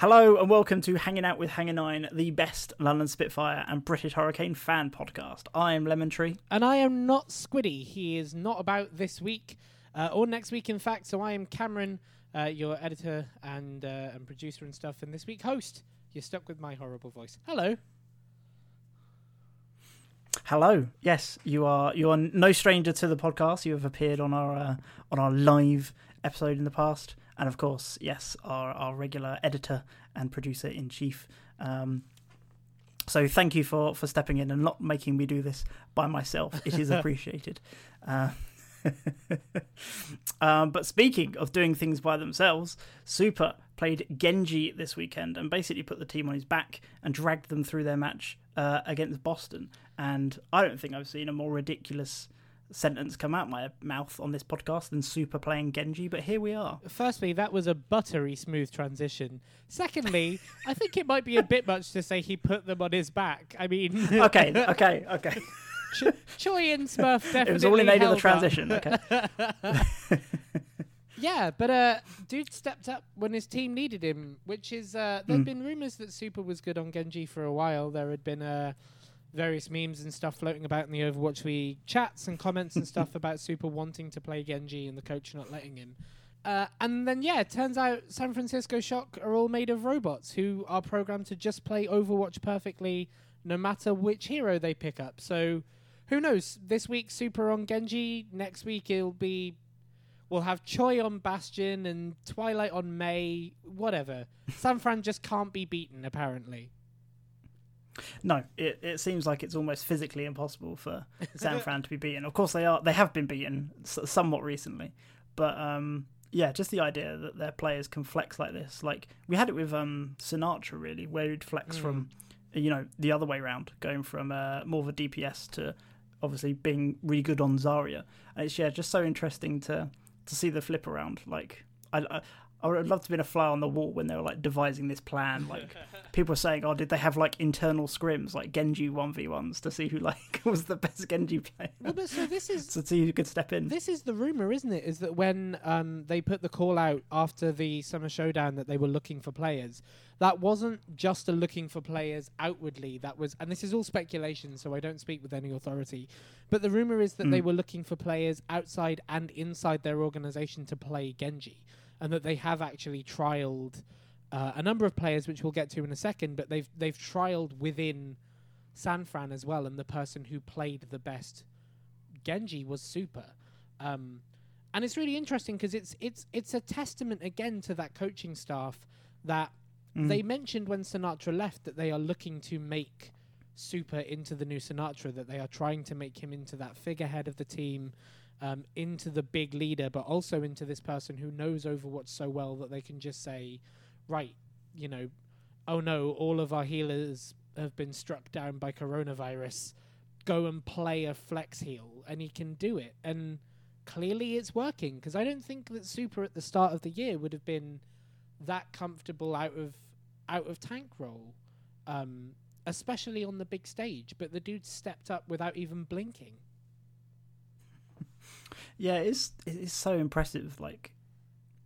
Hello and welcome to Hanging Out with Hanger Nine, the best London Spitfire and British Hurricane fan podcast. I am Lemon Tree. And I am not Squiddy. He is not about this week uh, or next week, in fact. So I am Cameron, uh, your editor and uh, and producer and stuff, and this week host. You're stuck with my horrible voice. Hello. Hello. Yes, you are. You are no stranger to the podcast. You have appeared on our uh, on our live episode in the past, and of course, yes, our our regular editor and producer in chief. Um, so thank you for for stepping in and not making me do this by myself. It is appreciated. Uh, um, but speaking of doing things by themselves, Super played Genji this weekend and basically put the team on his back and dragged them through their match uh, against Boston. And I don't think I've seen a more ridiculous sentence come out my mouth on this podcast than Super playing Genji, but here we are. Firstly, that was a buttery smooth transition. Secondly, I think it might be a bit much to say he put them on his back. I mean, okay, okay, okay. Ch- Choi and Smurf definitely. It was all in aid of the transition. Okay. Yeah, but uh, dude stepped up when his team needed him, which is uh, there'd been rumors that Super was good on Genji for a while. There had been uh, various memes and stuff floating about in the Overwatch League chats and comments and stuff about Super wanting to play Genji and the coach not letting him. Uh, and then yeah, it turns out San Francisco Shock are all made of robots who are programmed to just play Overwatch perfectly, no matter which hero they pick up. So who knows? This week Super on Genji. Next week it'll be We'll have Choi on Bastion and Twilight on Mei, whatever. San Fran just can't be beaten, apparently. No, it, it seems like it's almost physically impossible for San Fran to be beaten. Of course, they are. They have been beaten somewhat recently, but um, yeah, just the idea that their players can flex like this. Like we had it with um, Sinatraa, really, where he'd flex from, you know, the other way around, going from uh, more of a DPS to obviously being really good on Zarya. And it's yeah, just so interesting to to see the flip around. Like I. I I would love to be in a fly on the wall when they were like devising this plan. Like people were saying, "Oh, did they have like internal scrims, like Genji one v ones, to see who like was the best Genji player, Well, but so this is to see who could step in?" this is the rumor, isn't it? Is that when um, they put the call out after the summer showdown that they were looking for players, that wasn't just a looking for players outwardly. That was, and this is all speculation, so I don't speak with any authority. But the rumor is that they Mm. were looking for players outside and inside their organization to play Genji, and that they have actually trialed uh, a number of players, which we'll get to in a second. But they've they've trialed within San Fran as well, and the person who played the best Genji was super. Um, and it's really interesting because it's it's it's a testament again to that coaching staff that Mm. they mentioned when Sinatraa left that they are looking to make Super into the new Sinatraa, that they are trying to make him into that figurehead of the team, um, into the big leader, but also into this person who knows Overwatch so well that they can just say, right, you know, oh no, all of our healers have been struck down by coronavirus. Go and play a flex heal, and he can do it. And clearly, it's working because I don't think that Super at the start of the year would have been that comfortable out of out of tank role, um, especially on the big stage. But the dude stepped up without even blinking. Yeah, it's it's so impressive. Like,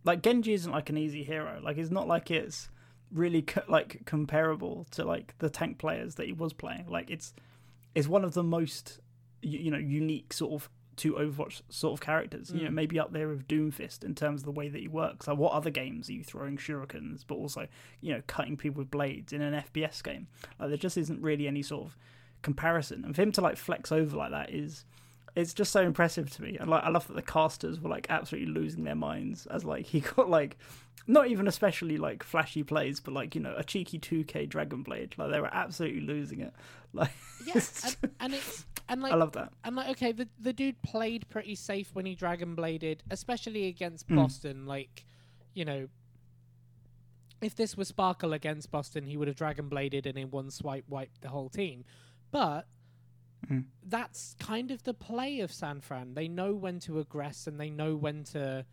like Genji isn't like an easy hero. Like, it's not like it's really co- like comparable to like the tank players that he was playing. Like, it's it's one of the most you, you know unique sort of to Overwatch sort of characters. You know, Mm. maybe up there with Doomfist in terms of the way that he works. Like, what other games are you throwing shurikens, but also you know cutting people with blades in an FPS game? Like, there just isn't really any sort of comparison. And for him to like flex over like that is it's just so impressive to me. And like I love that the casters were like absolutely losing their minds as like he got like not even especially like flashy plays, but like, you know, a cheeky two K Dragon Blade. Like they were absolutely losing it. Like Yeah, and, and it's and like I love that. And like, okay, the the dude played pretty safe when he dragon bladed, especially against Mm. Boston. Like, you know, if this was Sparkle against Boston, he would have dragon bladed and in one swipe wiped the whole team. But Mm. that's kind of the play of San Fran. They know when to aggress and they know when to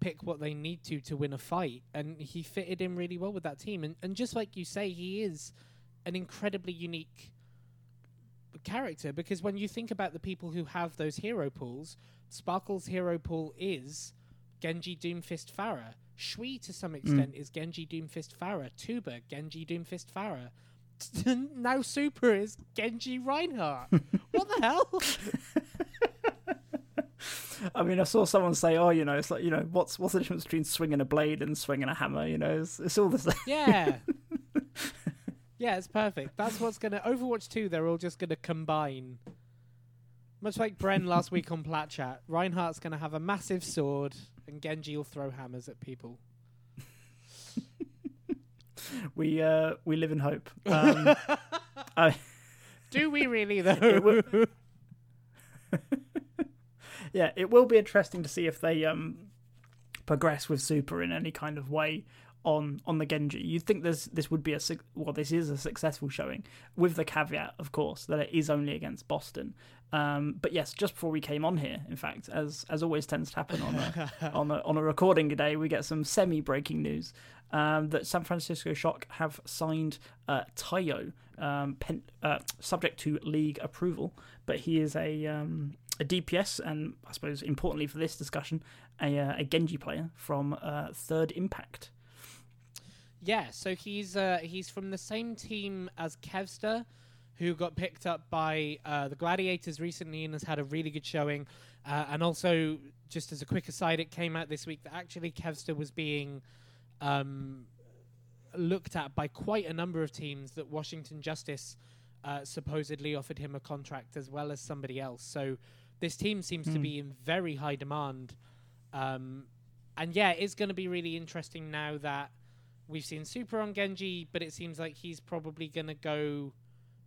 pick what they need to to win a fight. And he fitted in really well with that team. And and just like you say, he is an incredibly unique character because when you think about the people who have those hero pools, Sparkle's hero pool is Genji, Doomfist, Pharah. Shui to some extent is Genji Doomfist Pharah. Tuba, Genji Doomfist Pharah. now Super is Genji Reinhardt. what the hell? I mean, I saw someone say, "Oh, you know, it's like you know, what's what's the difference between swinging a blade and swinging a hammer? You know, it's, it's all the same." Yeah. yeah, it's perfect. That's what's gonna Overwatch 2, they're all just gonna combine. Much like Bren last week on Plat Chat, Reinhardt's gonna have a massive sword and Genji will throw hammers at people. we uh we live in hope. Um, I, Do we really though? yeah, it will be interesting to see if they um progress with Super in any kind of way on on the Genji. You'd think this this would be a well, this is a successful showing, with the caveat, of course, that it is only against Boston. Um, but yes, just before we came on here, in fact, as as always tends to happen on a on a, on a recording day, we get some semi breaking news um, that San Francisco Shock have signed uh, Tayo, um, pen, uh, subject to league approval, but he is a um, a DPS, and I suppose importantly for this discussion, a, uh, a Genji player from uh, Third Impact. Yeah, so he's uh, he's from the same team as Kevster, who got picked up by uh, the Gladiators recently and has had a really good showing. Uh, and also, just as a quick aside, it came out this week that actually Kevster was being um, looked at by quite a number of teams. That Washington Justice uh, supposedly offered him a contract as well as somebody else. So this team seems mm. to hmm. be in very high demand. Um, and yeah, it's going to be really interesting now that we've seen Super on Genji, but it seems like he's probably going to go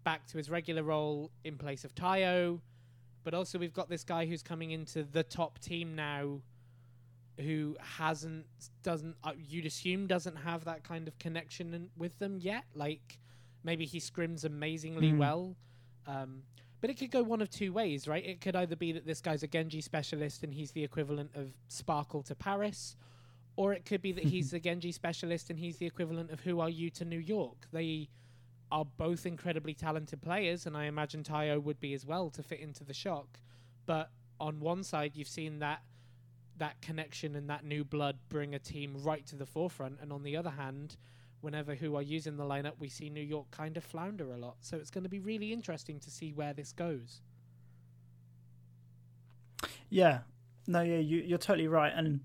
back to his regular role in place of Tayo. But also, we've got this guy who's coming into the top team now, who hasn't, doesn't, uh, you'd assume, doesn't have that kind of connection in, with them yet. Like, maybe he scrims amazingly mm. well. Um, but it could go one of two ways, right? It could either be that this guy's a Genji specialist and he's the equivalent of Sparkle to Paris, or it could be that he's a Genji specialist and he's the equivalent of WhoRU to New York. They are both incredibly talented players, and I imagine Tayo would be as well to fit into the shock. But on one side, you've seen that that connection and that new blood bring a team right to the forefront, and on the other hand, whenever who are using the lineup, we see New York kind of flounder a lot. So it's going to be really interesting to see where this goes. Yeah, no, yeah, you, you're totally right, and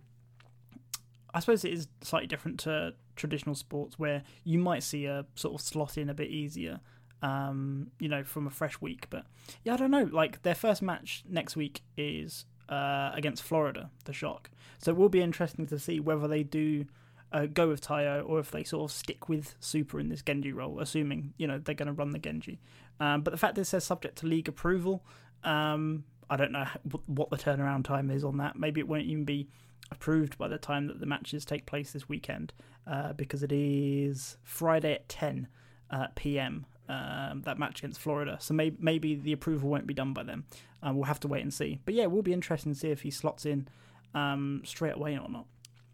I suppose it is slightly different to traditional sports where you might see a sort of slot in a bit easier. Um, you know, from a fresh week, but yeah, I don't know. Like their first match next week is uh, against Florida, the Shock. So it will be interesting to see whether they do uh, go with Tayo or if they sort of stick with Super in this Genji role, assuming you know they're going to run the Genji. Um, but the fact that it says subject to league approval, um, I don't know what the turnaround time is on that. Maybe it won't even be approved by the time that the matches take place this weekend, uh, because it is Friday at 10 uh, p.m. Um, that match against Florida. So maybe maybe the approval won't be done by then. Um, we'll have to wait and see. But yeah, it will be interesting to see if he slots in um, straight away or not.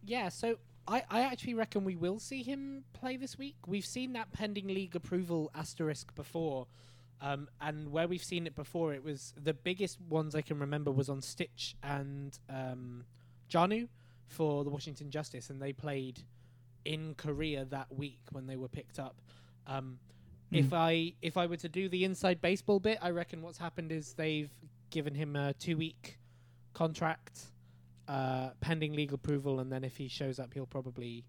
Yeah. So I, I actually reckon we will see him play this week. We've seen that pending league approval asterisk before. Um, and where we've seen it before, it was the biggest ones I can remember was on Stitch and um, Janu for the Washington Justice, and they played in Korea that week when they were picked up. Um, mm. If I if I were to do the inside baseball bit, I reckon what's happened is they've given him a two week contract uh, pending legal approval, and then if he shows up, he'll probably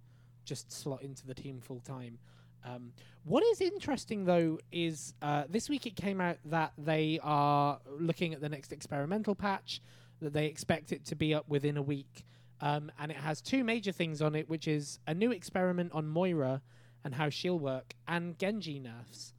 just slot into the team full time. Um, what is interesting though is uh, this week it came out that they are looking at the next experimental patch, that they expect it to be up within a week, um, and it has two major things on it, which is a new experiment on Moira and how she'll work, and Genji nerfs.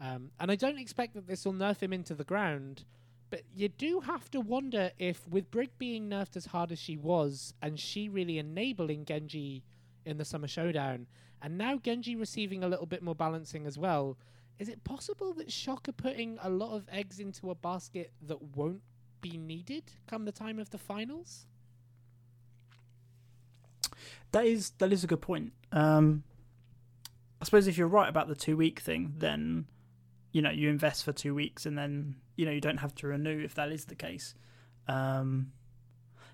Um, and I don't expect that this will nerf him into the ground, but you do have to wonder if, with Brig being nerfed as hard as she was, and she really enabling Genji in the Summer Showdown, and now Genji receiving a little bit more balancing as well, is it possible that Shock are putting a lot of eggs into a basket that won't be needed come the time of the finals? That is that is a good point. Um, I suppose if you're right about the two week thing, then you know you invest for two weeks and then you know you don't have to renew if that is the case. Um,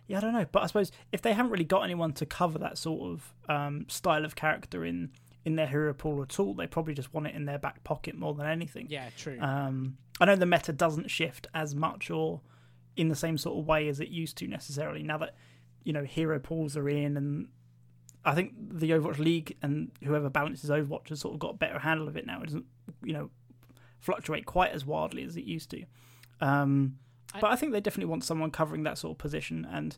yeah, I don't know. But I suppose if they haven't really got anyone to cover that sort of um, style of character in in their hero pool at all, they probably just want it in their back pocket more than anything. Yeah, true. Um, I know the meta doesn't shift as much or in the same sort of way as it used to necessarily. Now that you know hero pools are in, and I think the Overwatch League and whoever balances Overwatch has sort of got a better handle of it now. It doesn't you know fluctuate quite as wildly as it used to. Um, I- but I think they definitely want someone covering that sort of position and.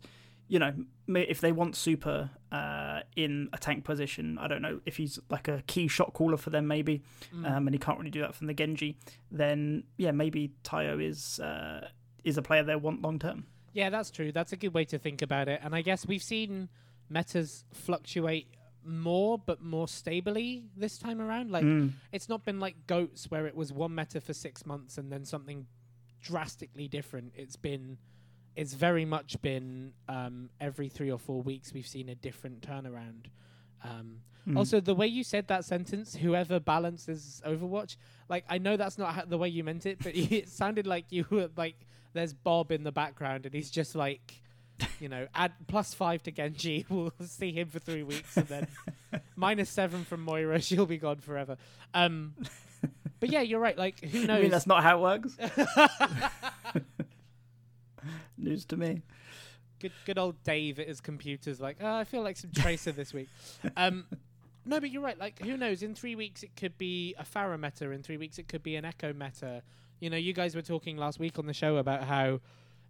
You know, if they want Super uh, in a tank position, I don't know if he's like a key shot caller for them, maybe, Mm. um, and he can't really do that from the Genji, then yeah, maybe Tayo is uh, is a player they want long term. Yeah, that's true. That's a good way to think about it. And I guess we've seen metas fluctuate more, but more stably this time around. Like, Mm. it's not been like goats where it was one meta for six months and then something drastically different. It's been, it's very much been um, every three or four weeks we've seen a different turnaround. Um, Mm. Also, the way you said that sentence, whoever balances Overwatch, like I know that's not how, the way you meant it, but it sounded like you were like there's Bob in the background and he's just like, you know, add plus five to Genji. We'll see him for three weeks and then minus seven from Moira. She'll be gone forever. Um, but yeah, you're right. Like, who I knows? mean, that's not how it works. News to me. good good old Dave at his computer's like, oh, I feel like some Tracer this week. Um, no, but you're right. Like, who knows? In three weeks, it could be a Pharah meta. In three weeks, it could be an Echo meta. You know, you guys were talking last week on the show about how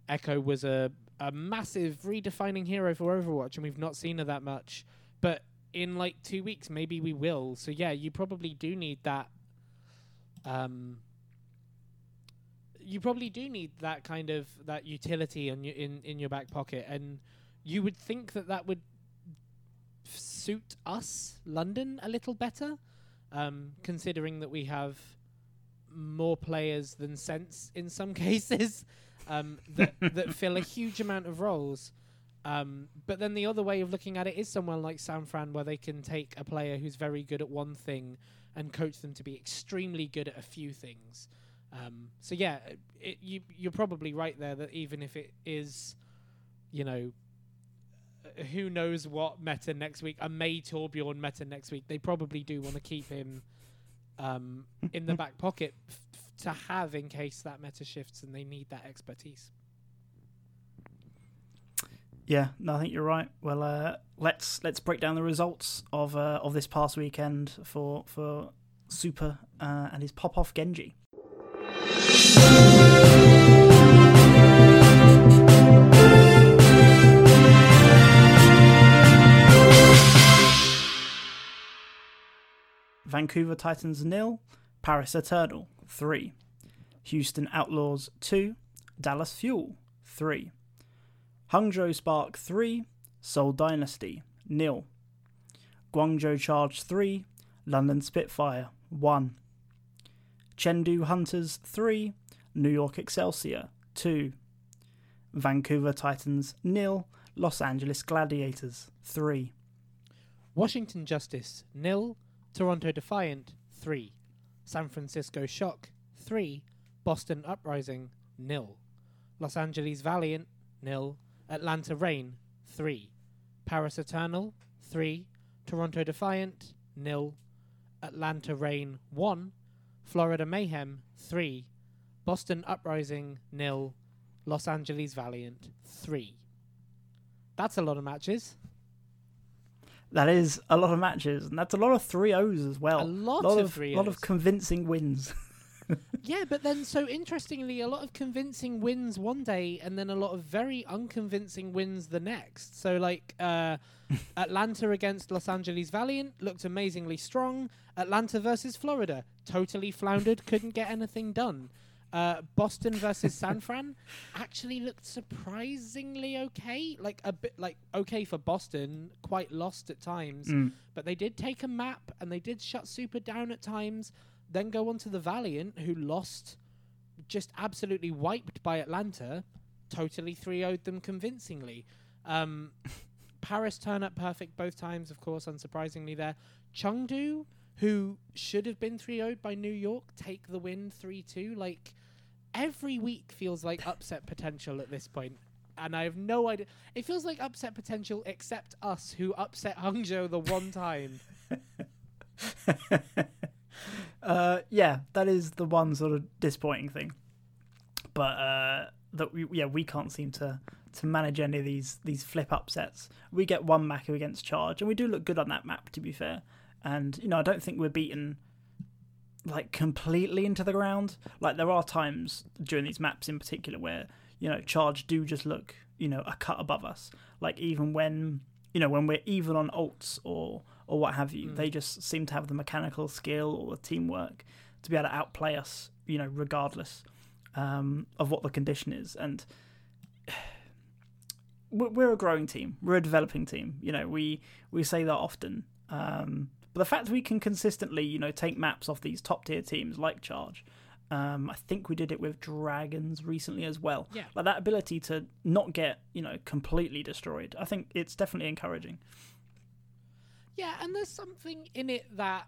Echo was a, a massive redefining hero for Overwatch, and we've not seen her that much. But in like two weeks, maybe we will. So yeah, you probably do need that. Um, you probably do need that kind of that utility in your in in your back pocket, and you would think that that would suit us, London, a little better, um, considering that we have more players than sense in some cases um, that that fill a huge amount of roles. Um, but then the other way of looking at it is someone like Sanfran, where they can take a player who's very good at one thing and coach them to be extremely good at a few things. Um, so yeah, it, you you're probably right there that even if it is, you know, uh, who knows what meta next week, a Mei Torbjorn meta next week, they probably do want to keep him um, in the back pocket f- to have in case that meta shifts and they need that expertise. Yeah, no, I think you're right. Well, uh, let's let's break down the results of uh, of this past weekend for for Super uh, and his pop off Genji. Vancouver Titans nil, Paris Eternal three, Houston Outlaws two, Dallas Fuel three. Hangzhou Spark 3, Seoul Dynasty nil. Guangzhou Charge 3, London Spitfire 1. Chengdu Hunters 3, New York Excelsior 2. Vancouver Titans nil, Los Angeles Gladiators 3. Washington Justice nil, Toronto Defiant three, San Francisco Shock three, Boston Uprising nil, Los Angeles Valiant nil, Atlanta Reign three, Paris Eternal three, Toronto Defiant nil, Atlanta Reign one, Florida Mayhem three, Boston Uprising nil, Los Angeles Valiant three. That's a lot of matches. That is a lot of matches, and that's a lot of 3 O's as well. A lot, lot of, of, three lot of convincing wins. Yeah, but then so interestingly, a lot of convincing wins one day, and then a lot of very unconvincing wins the next. So like uh, Atlanta against Los Angeles Valiant looked amazingly strong. Atlanta versus Florida totally floundered, couldn't get anything done. Uh, Boston versus San Fran actually looked surprisingly okay, like a bit like okay for Boston, quite lost at times, Mm. but they did take a map and they did shut Super down at times. Then go on to the Valiant, who lost, just absolutely wiped by Atlanta, totally 3 0'd them convincingly. Um, Paris turn up perfect both times, of course, unsurprisingly there. Chengdu, who should have been 3 0'd by New York, take the win 3 2. Like, every week feels like upset potential at this point. and I have no idea. It feels like upset potential, except us who upset Hangzhou the one time. uh, yeah, that is the one sort of disappointing thing. But uh, that we yeah we can't seem to to manage any of these these flip upsets. We get one Mako against Charge, and we do look good on that map to be fair. And you know I don't think we're beaten like completely into the ground. Like there are times during these maps in particular where you know Charge do just look you know a cut above us. Like even when you know when we're even on ults or or what have you, mm. they just seem to have the mechanical skill or the teamwork to be able to outplay us. You know regardless um, of what the condition is and we're a growing team. We're a developing team. You know, we we say that often. Um, but the fact that we can consistently, you know, take maps off these top tier teams like Charge, um, I think we did it with Dragons recently as well. Yeah. Like that ability to not get, you know, completely destroyed. I think it's definitely encouraging. Yeah, and there's something in it that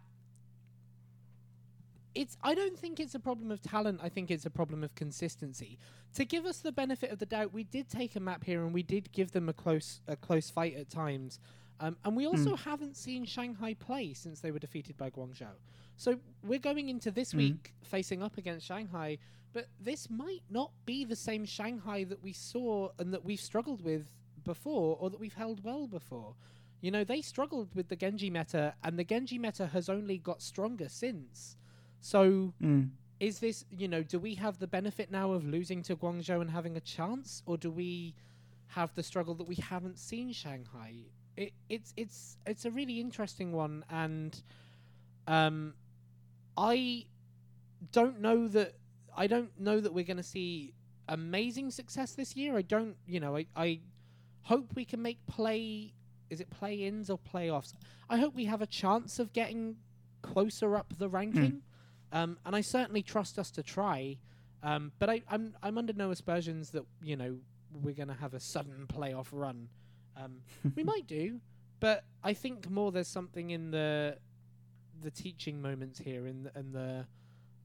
it's I don't think it's a problem of talent. I think it's a problem of consistency. To give us the benefit of the doubt, we did take a map here and we did give them a close a close fight at times. Um, and we also mm. haven't seen Shanghai play since they were defeated by Guangzhou. So we're going into this mm. week facing up against Shanghai, but this might not be the same Shanghai that we saw and that we've struggled with before or that we've held well before. You know, they struggled with the Genji meta, and the Genji meta has only got stronger since. So, mm. is this, you know, do we have the benefit now of losing to Guangzhou and having a chance, or do we have the struggle that we haven't seen Shanghai? It, it's it's it's a really interesting one, and um, I don't know that I don't know that we're going to see amazing success this year. I don't, you know, I I hope we can make play. Is it play-ins or playoffs? I hope we have a chance of getting closer up the ranking. Mm. Um, and I certainly trust us to try. Um, but I, I'm I'm under no aspersions that you know we're going to have a sudden playoff run. Um, we might do, but I think more there's something in the the teaching moments here, and the, in the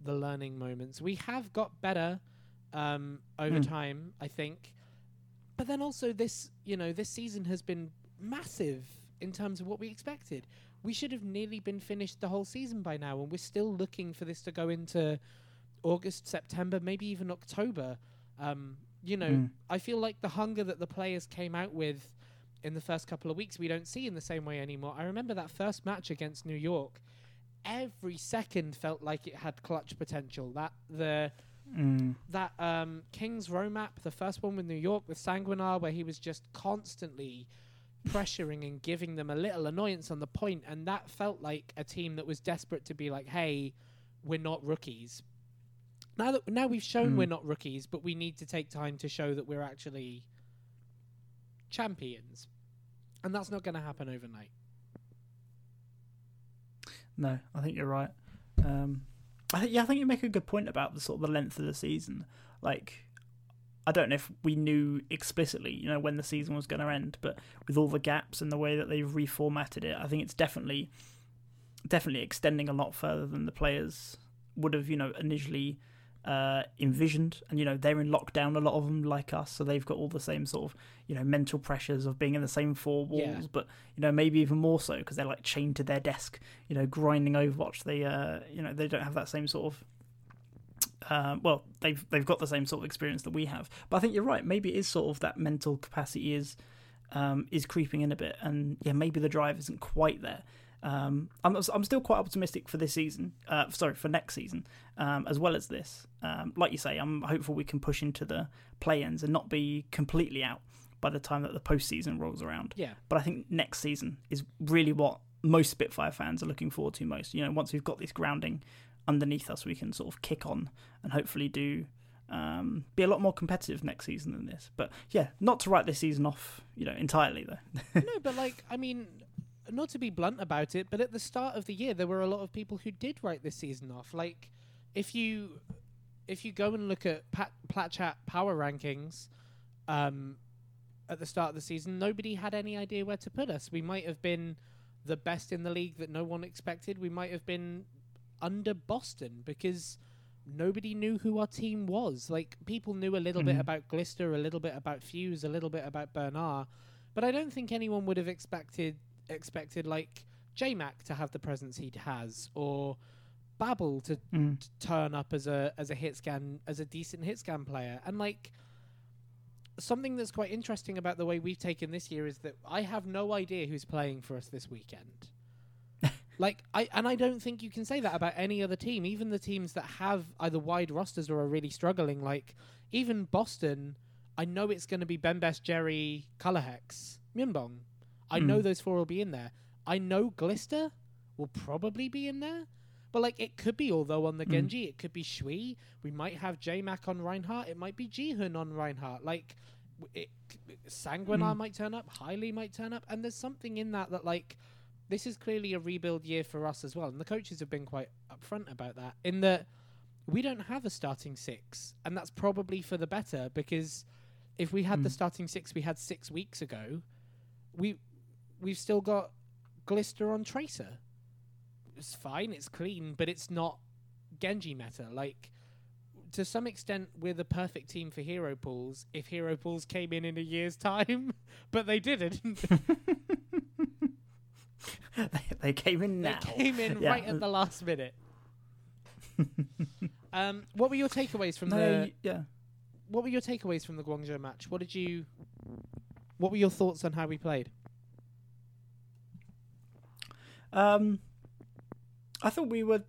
the learning moments. We have got better um, over mm. time, I think. But then also this, you know, this season has been massive in terms of what we expected we should have nearly been finished the whole season by now, and we're still looking for this to go into August, September, maybe even October. Um, you know, mm. I feel like the hunger that the players came out with in the first couple of weeks, we don't see in the same way anymore. I remember that first match against New York. Every second felt like it had clutch potential. That the mm. that um, Kings Row map, the first one with New York with Sanguinar, where he was just constantly pressuring and giving them a little annoyance on the point, and that felt like a team that was desperate to be like, "Hey, we're not rookies." Now that now we've shown mm. we're not rookies, but we need to take time to show that we're actually champions, and that's not going to happen overnight. No, I think you're right. Um, I think yeah, I think you make a good point about the sort of the length of the season. Like I don't know if we knew explicitly, you know, when the season was going to end, but with all the gaps and the way that they've reformatted it, I think it's definitely, definitely extending a lot further than the players would have, you know, initially uh, envisioned. And you know, they're in lockdown, a lot of them like us, so they've got all the same sort of, you know, mental pressures of being in the same four walls, yeah. but you know, maybe even more so because they're like chained to their desk, you know, grinding Overwatch. They, uh, you know, they don't have that same sort of um, well, they've they've got the same sort of experience that we have. But I think you're right. Maybe it is sort of that mental capacity is um, is creeping in a bit, and yeah, maybe the drive isn't quite there. Um, I'm I'm still quite optimistic for this season. Uh, sorry, for next season, um, as well as this. Um, like you say, I'm hopeful we can push into the play-ins and not be completely out by the time that the postseason rolls around. Yeah. But I think next season is really what most Spitfire fans are looking forward to most. You know, once we've got this grounding underneath us we can sort of kick on and hopefully do um, be a lot more competitive next season than this. But yeah, not to write this season off, you know, entirely though. no, but like I mean, not to be blunt about it, but at the start of the year there were a lot of people who did write this season off. Like if you if you go and look at Pat, Platchat power rankings um, at the start of the season, nobody had any idea where to put us. We might have been the best in the league that no one expected. We might have been under Boston because nobody knew who our team was. Like people knew a little bit Mhm. about Glister, a little bit about Fuse, a little bit about Bernard, but I don't think anyone would have expected expected like JMac to have the presence he has, or Babel to Mm. t- turn up as a as a hit scan as a decent hit scan player, and like something that's quite interesting about the way we've taken this year is that I have no idea who's playing for us this weekend. like I and I don't think you can say that about any other team, even the teams that have either wide rosters or are really struggling. Like even Boston, I know it's going to be Ben Best, Jerry, Colorhex, Myunbong. I know Mm. those four will be in there. I know Glister will probably be in there. But like it could be although on the Mm. Genji, it could be Shui. We might have J Mac on Reinhardt. It might be Jihun on Reinhardt. Like it, Sanguinar Mm. might turn up, Highly might turn up, and there's something in that that like this is clearly a rebuild year for us as well. And the coaches have been quite upfront about that. In that we don't have a starting six, and that's probably for the better because if we had the Mm. starting six we had six weeks ago, we we've still got Glister on Tracer. It's fine, it's clean, but it's not Genji meta. Like to some extent, we're the perfect team for hero pools if hero pools came in in a year's time, but they didn't. they, they came in now. they came in Yeah. right at the last minute. um, what were your takeaways from No, the yeah. What were your takeaways from the Guangzhou match? What did you? What were your thoughts on how we played? Um, I thought we were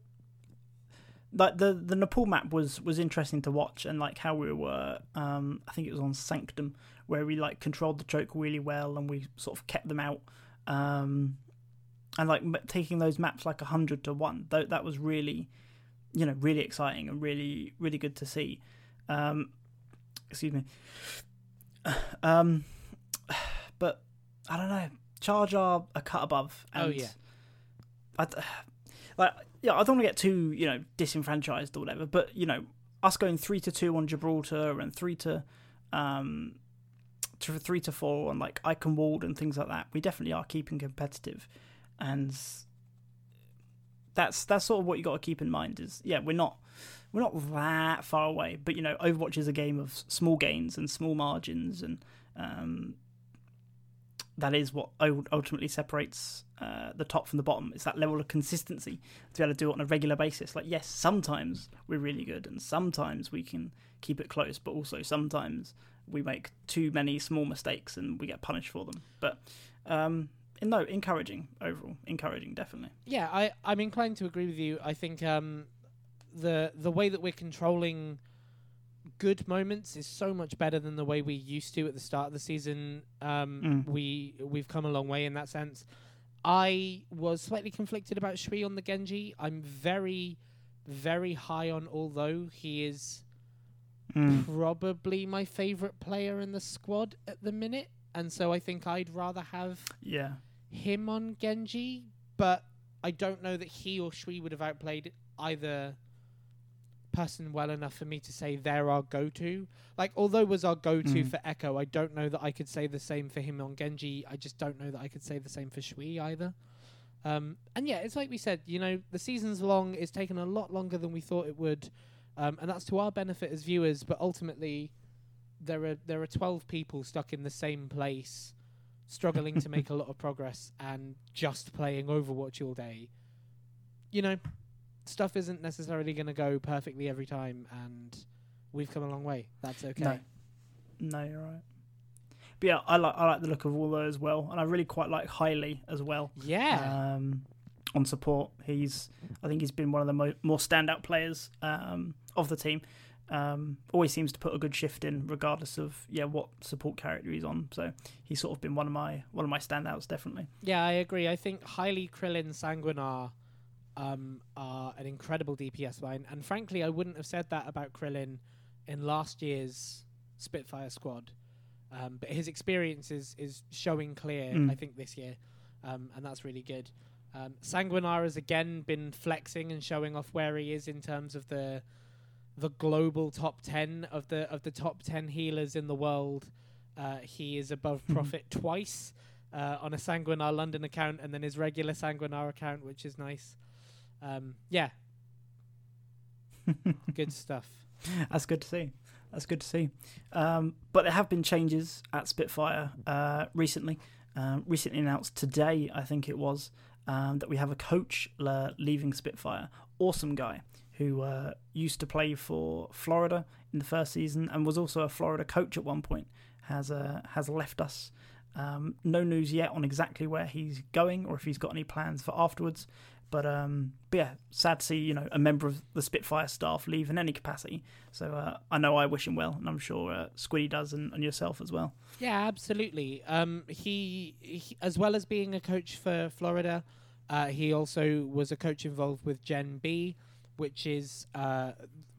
like the the Nepal map was was interesting to watch and like how we were. Um, I think it was on Sanctum where we like controlled the choke really well and we sort of kept them out. Um, and like taking those maps like a hundred to one, though that was really, you know, really exciting and really really good to see. Um, excuse me. Um, but I don't know. Charge are a cut above. Oh, yeah. I, like, yeah, I don't want to get too, you know, disenfranchised or whatever, but you know, us going three to two on Gibraltar and three to, um, to three to four on like Eichenwalde and things like that, we definitely are keeping competitive, and that's that's sort of what you got to keep in mind. Is yeah, we're not we're not that far away, but you know, Overwatch is a game of small gains and small margins, and um, that is what ultimately separates uh, the top from the bottom. It's that level of consistency to be able to do it on a regular basis. Like, yes, sometimes we're really good, and sometimes we can keep it close, but also sometimes we make too many small mistakes and we get punished for them. But um, no, encouraging overall, encouraging definitely. Yeah, I I'm inclined to agree with you. I think um, the the way that we're controlling good moments is so much better than the way we used to at the start of the season. Um, Mm. We we've come a long way in that sense. I was slightly conflicted about Shui on the Genji. I'm very, very high on. Although he is Mm. probably my favorite player in the squad at the minute, and so I think I'd rather have Yeah. him on Genji, but I don't know that he or Shui would have outplayed either person well enough for me to say they're our go-to. Like, although was our go-to Mm. for Echo, I don't know that I could say the same for him on Genji. I just don't know that I could say the same for Shui either. Um, and yeah, it's like we said, you know, the season's long. It's taken a lot longer than we thought it would, um, and that's to our benefit as viewers. But ultimately, there are there are twelve people stuck in the same place, struggling to make a lot of progress and just playing Overwatch all day. You know, stuff isn't necessarily going to go perfectly every time, and we've come a long way. That's okay. No. No, you're right. But yeah, I like I like the look of Wallo as well, and I really quite like Highly as well. Yeah. Um, on support, he's I think he's been one of the mo- more standout players um, of the team. Um, always seems to put a good shift in, regardless of yeah what support character he's on. So he's sort of been one of my one of my standouts, definitely. Yeah, I agree. I think highly Krillin Sanguinar um, are an incredible DPS line, and frankly, I wouldn't have said that about Krillin in last year's Spitfire squad. Um, but his experience is, is showing clear, Mm. I think, this year, um, and that's really good. Um, Sanguinar has again been flexing and showing off where he is in terms of the the global top ten of the of the top ten healers in the world. Uh, he is above Mhm. Profit twice uh, on a Sanguinar London account, and then his regular Sanguinar account, which is nice. Um, yeah, Good stuff. That's good to see. That's good to see. Um, but there have been changes at Spitfire uh, recently. Um, recently announced today, I think it was, um, that we have a coach leaving Spitfire. Awesome guy who uh, used to play for Florida in the first season and was also a Florida coach at one point. Has uh, has left us. Um, no news yet on exactly where he's going or if he's got any plans for afterwards. But um, but yeah, sad to see you know a member of the Spitfire staff leave in any capacity. So uh, I know I wish him well, and I'm sure uh, Squiddy does, and, and yourself as well. Yeah, absolutely. Um, he, he as well as being a coach for Florida, uh, he also was a coach involved with Gen B, which is uh,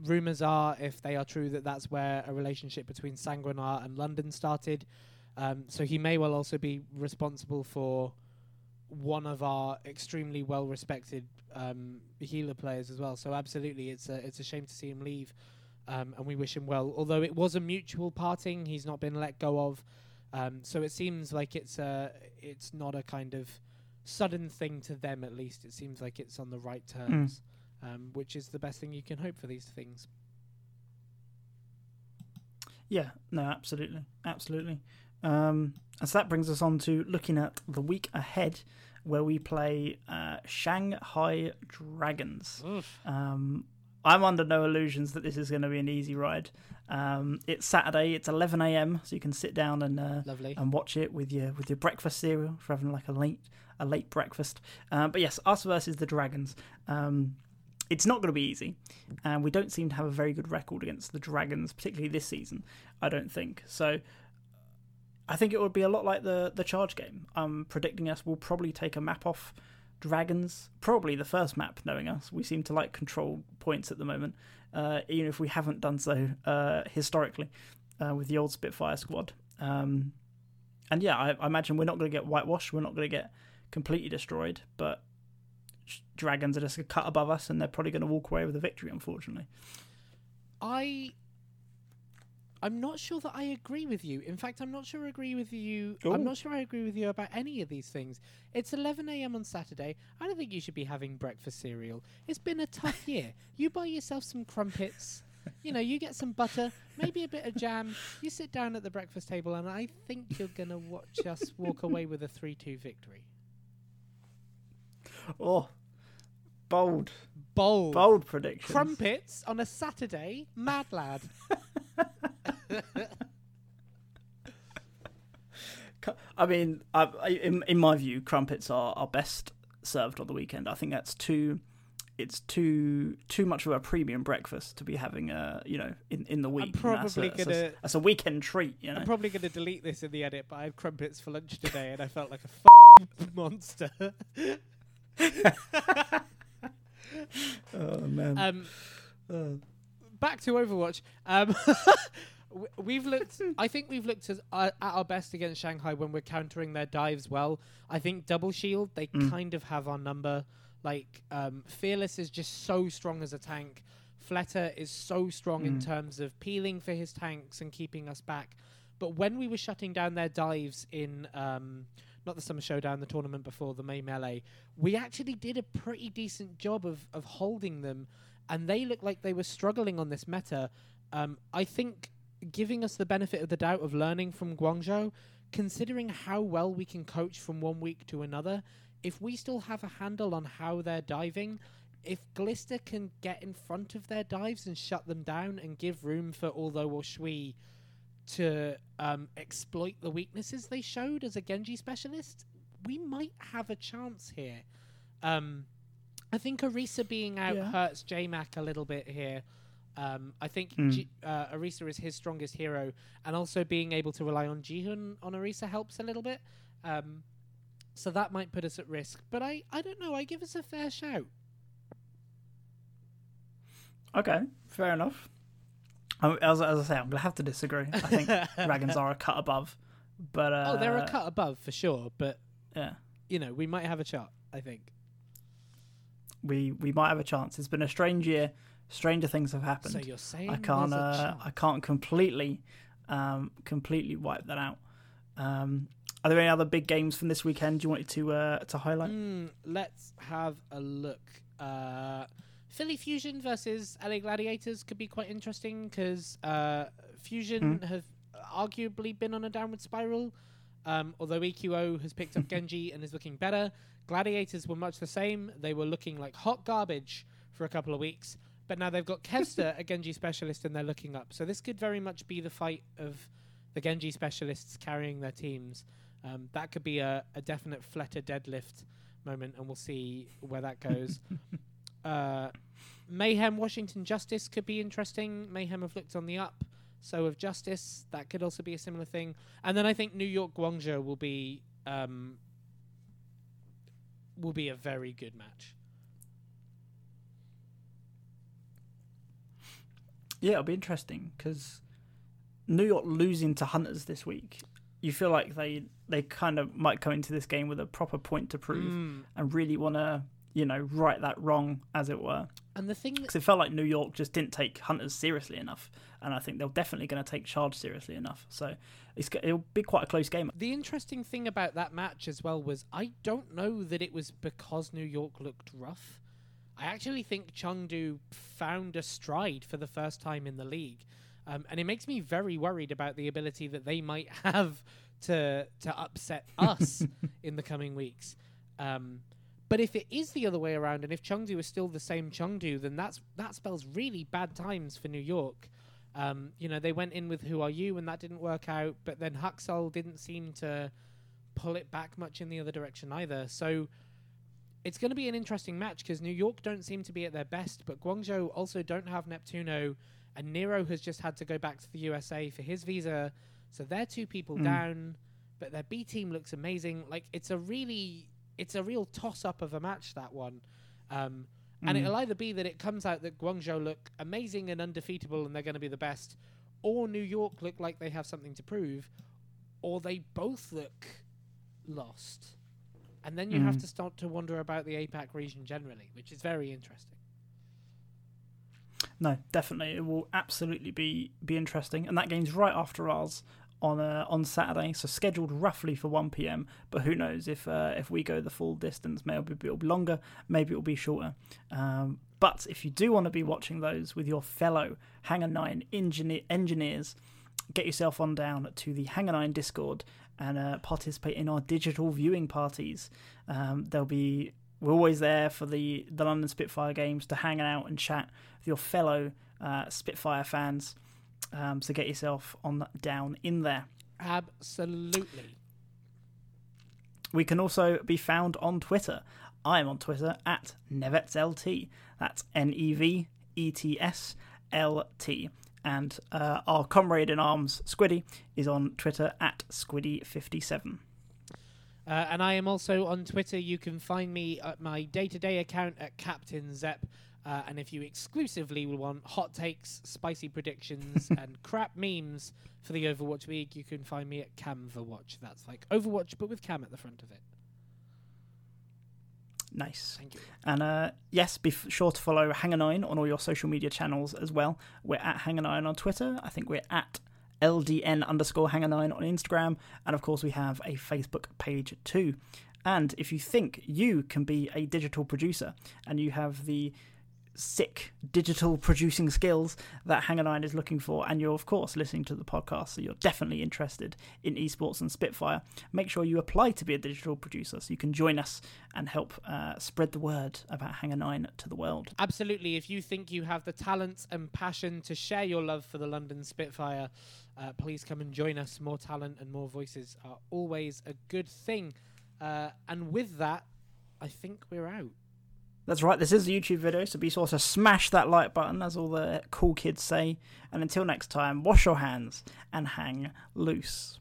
rumors are, if they are true, that that's where a relationship between Sanguinar and London started. Um, so he may well also be responsible for one of our extremely well respected um, healer players as well. So absolutely, it's a it's a shame to see him leave, um, and we wish him well. Although it was a mutual parting, he's not been let go of. Um, so it seems like it's a it's not a kind of sudden thing to them. At least it seems like it's on the right terms, um, which is the best thing you can hope for these things. Yeah, no, absolutely, absolutely. Um, and so that brings us on to looking at the week ahead, where we play uh, Shanghai Dragons. Um, I'm under no illusions that this is going to be an easy ride. Um, it's Saturday. It's 11 a.m. So you can sit down and uh, Lovely. and watch it with your with your breakfast cereal for having like a late a late breakfast. Uh, but yes, us versus the Dragons. Um, it's not going to be easy, and we don't seem to have a very good record against the Dragons, particularly this season. I don't think so. I think it would be a lot like the the charge game. I'm predicting us will probably take a map off dragons. Probably the first map, knowing us. We seem to like control points at the moment, uh, even if we haven't done so uh, historically uh, with the old Spitfire squad. Um, and yeah, I, I imagine we're not going to get whitewashed. We're not going to get completely destroyed, but dragons are just a cut above us, and they're probably going to walk away with a victory. Unfortunately, I I'm not sure that I agree with you. In fact, I'm not sure I agree with you. Ooh. I'm not sure I agree with you about any of these things. It's 11 a.m. on Saturday. I don't think you should be having breakfast cereal. It's been a tough year. You buy yourself some crumpets. You know, you get some butter, maybe a bit of jam. You sit down at the breakfast table, and I think you're going to watch us walk away with a 3 2 victory. oh, bold, Bold. bold prediction. Crumpets on a Saturday? Mad lad. I mean, I, in in my view, crumpets are, are best served on the weekend. I think that's too. It's too too much of a premium breakfast to be having, uh, you know, in, in the week. That's probably a, that's a- gonna- that's a weekend treat, you know. I'm probably going to delete this in the edit, but I had crumpets for lunch today, and I felt like a f- monster. oh man. um, Uh, back to Overwatch. Um, we've looked. I think we've looked as, uh, at our best against Shanghai when we're countering their dives well. I think double shield they Mm. kind of have our number. Like um, Fearless is just so strong as a tank. Fleta is so strong in Mm. terms of peeling for his tanks and keeping us back. But when we were shutting down their dives in um, not the summer showdown, the tournament before the May melee, we actually did a pretty decent job of of holding them, and they looked like they were struggling on this meta. Um, I think giving us the benefit of the doubt of learning from Guangzhou, considering how well we can coach from one week to another, if we still have a handle on how they're diving, if Glister can get in front of their dives and shut them down and give room for although or Shui to um, exploit the weaknesses they showed as a Genji specialist, we might have a chance here. Um, I think Orisa being out Yeah. hurts JMac a little bit here. Um, I think Mm. G- uh, Orisa is his strongest hero, and also being able to rely on Jihun on Orisa helps a little bit. Um, so that might put us at risk. But I, I don't know. I give us a fair shout. okay, fair enough. I, as, as I say, I'm gonna have to disagree. I think dragons are a cut above, but uh, oh, they're a cut above for sure. But Yeah, you know, we might have a shot. I think. we we might have a chance. It's been a strange year. Stranger things have happened. So you're saying I can't uh. I can't completely um, completely wipe that out. Um, are there any other big games from this weekend you wanted to uh, to highlight? Mm, let's have a look. Uh, Philly Fusion versus LA Gladiators could be quite interesting because uh, Fusion Mm. have arguably been on a downward spiral. Um, although EQO has picked up Genji and is looking better, Gladiators were much the same. They were looking like hot garbage for a couple of weeks, but now they've got Kester, a Genji specialist, and they're looking up. So this could very much be the fight of the Genji specialists carrying their teams. Um, that could be a, a definite Fleta deadlift moment, and we'll see where that goes. uh, Mayhem Washington Justice could be interesting. Mayhem have looked on the up, so have Justice. That could also be a similar thing. And then I think New York Guangzhou will be um, will be a very good match. Yeah, it'll be interesting because New York losing to Hunters this week, you feel like they they kind of might come into this game with a proper point to prove Mm. and really want to you know right that wrong as it were And the thing that because it felt like New York just didn't take Hunters seriously enough, and I think they're definitely going to take Charge seriously enough. So it's it'll be quite a close game. The interesting thing about that match as well was I don't know that it was because New York looked rough. I actually think Chengdu found a stride for the first time in the league, um, and it makes me very worried about the ability that they might have to to upset us in the coming weeks. Um, but if it is the other way around, and if Chengdu is still the same Chengdu, then that's that spells really bad times for New York. Um, you know, they went in with WhoRU, and that didn't work out. But then Haksal didn't seem to pull it back much in the other direction either. So it's going to be an interesting match because New York don't seem to be at their best, but Guangzhou also don't have Neptuno, and Nero has just had to go back to the USA for his visa. So they're two people Mm. down, but their B team looks amazing. Like it's a really, it's a real toss up of a match that one. Um, and Mm. it'll either be that it comes out that Guangzhou look amazing and undefeatable and they're going to be the best, or New York look like they have something to prove, or they both look lost. And then you have Mm. to start to wonder about the APAC region generally, which is very interesting. No, definitely, it will absolutely be be interesting, and that game's right after ours on uh, on Saturday, so scheduled roughly for one pm. But who knows if uh, if we go the full distance, maybe it'll be longer, maybe it'll be shorter. Um, but if you do want to be watching those with your fellow Hangar Nine engineer, engineers, get yourself on down to the Hangar Nine Discord and uh, participate in our digital viewing parties. Um, there'll be we're always there for the the London Spitfire games to hang out and chat with your fellow uh, Spitfire fans. Um, so get yourself on down in there. Absolutely. We can also be found on Twitter. I'm on Twitter at NevetsLT. That's N E V E T S L T. And uh, our comrade in arms, Squiddy, is on Twitter at Squiddy57. Uh, and I am also on Twitter. You can find me at my day to day account at Captain Zep. Uh, and if you exclusively want hot takes, spicy predictions, and crap memes for the Overwatch League, you can find me at Camverwatch. That's like Overwatch, but with Cam at the front of it. Nice. Thank you. And uh, yes, be f- sure to follow Hangar Nine on all your social media channels as well. We're at Hangar Nine on Twitter. I think we're at LDN underscore Hangar Nine on Instagram. And of course, we have a Facebook page too. And if you think you can be a digital producer and you have the sick digital producing skills that Hangar Nine is looking for, and you're of course listening to the podcast, so you're definitely interested in esports and Spitfire, make sure you apply to be a digital producer so you can join us and help uh, spread the word about Hangar Nine to the world. Absolutely. If you think you have the talent and passion to share your love for the London Spitfire, uh, please come and join us. More talent and more voices are always a good thing. Uh, and with that, I think we're out. That's right, this is a YouTube video, so be sure to smash that like button, as all the cool kids say. And until next time, wash your hands and hang loose.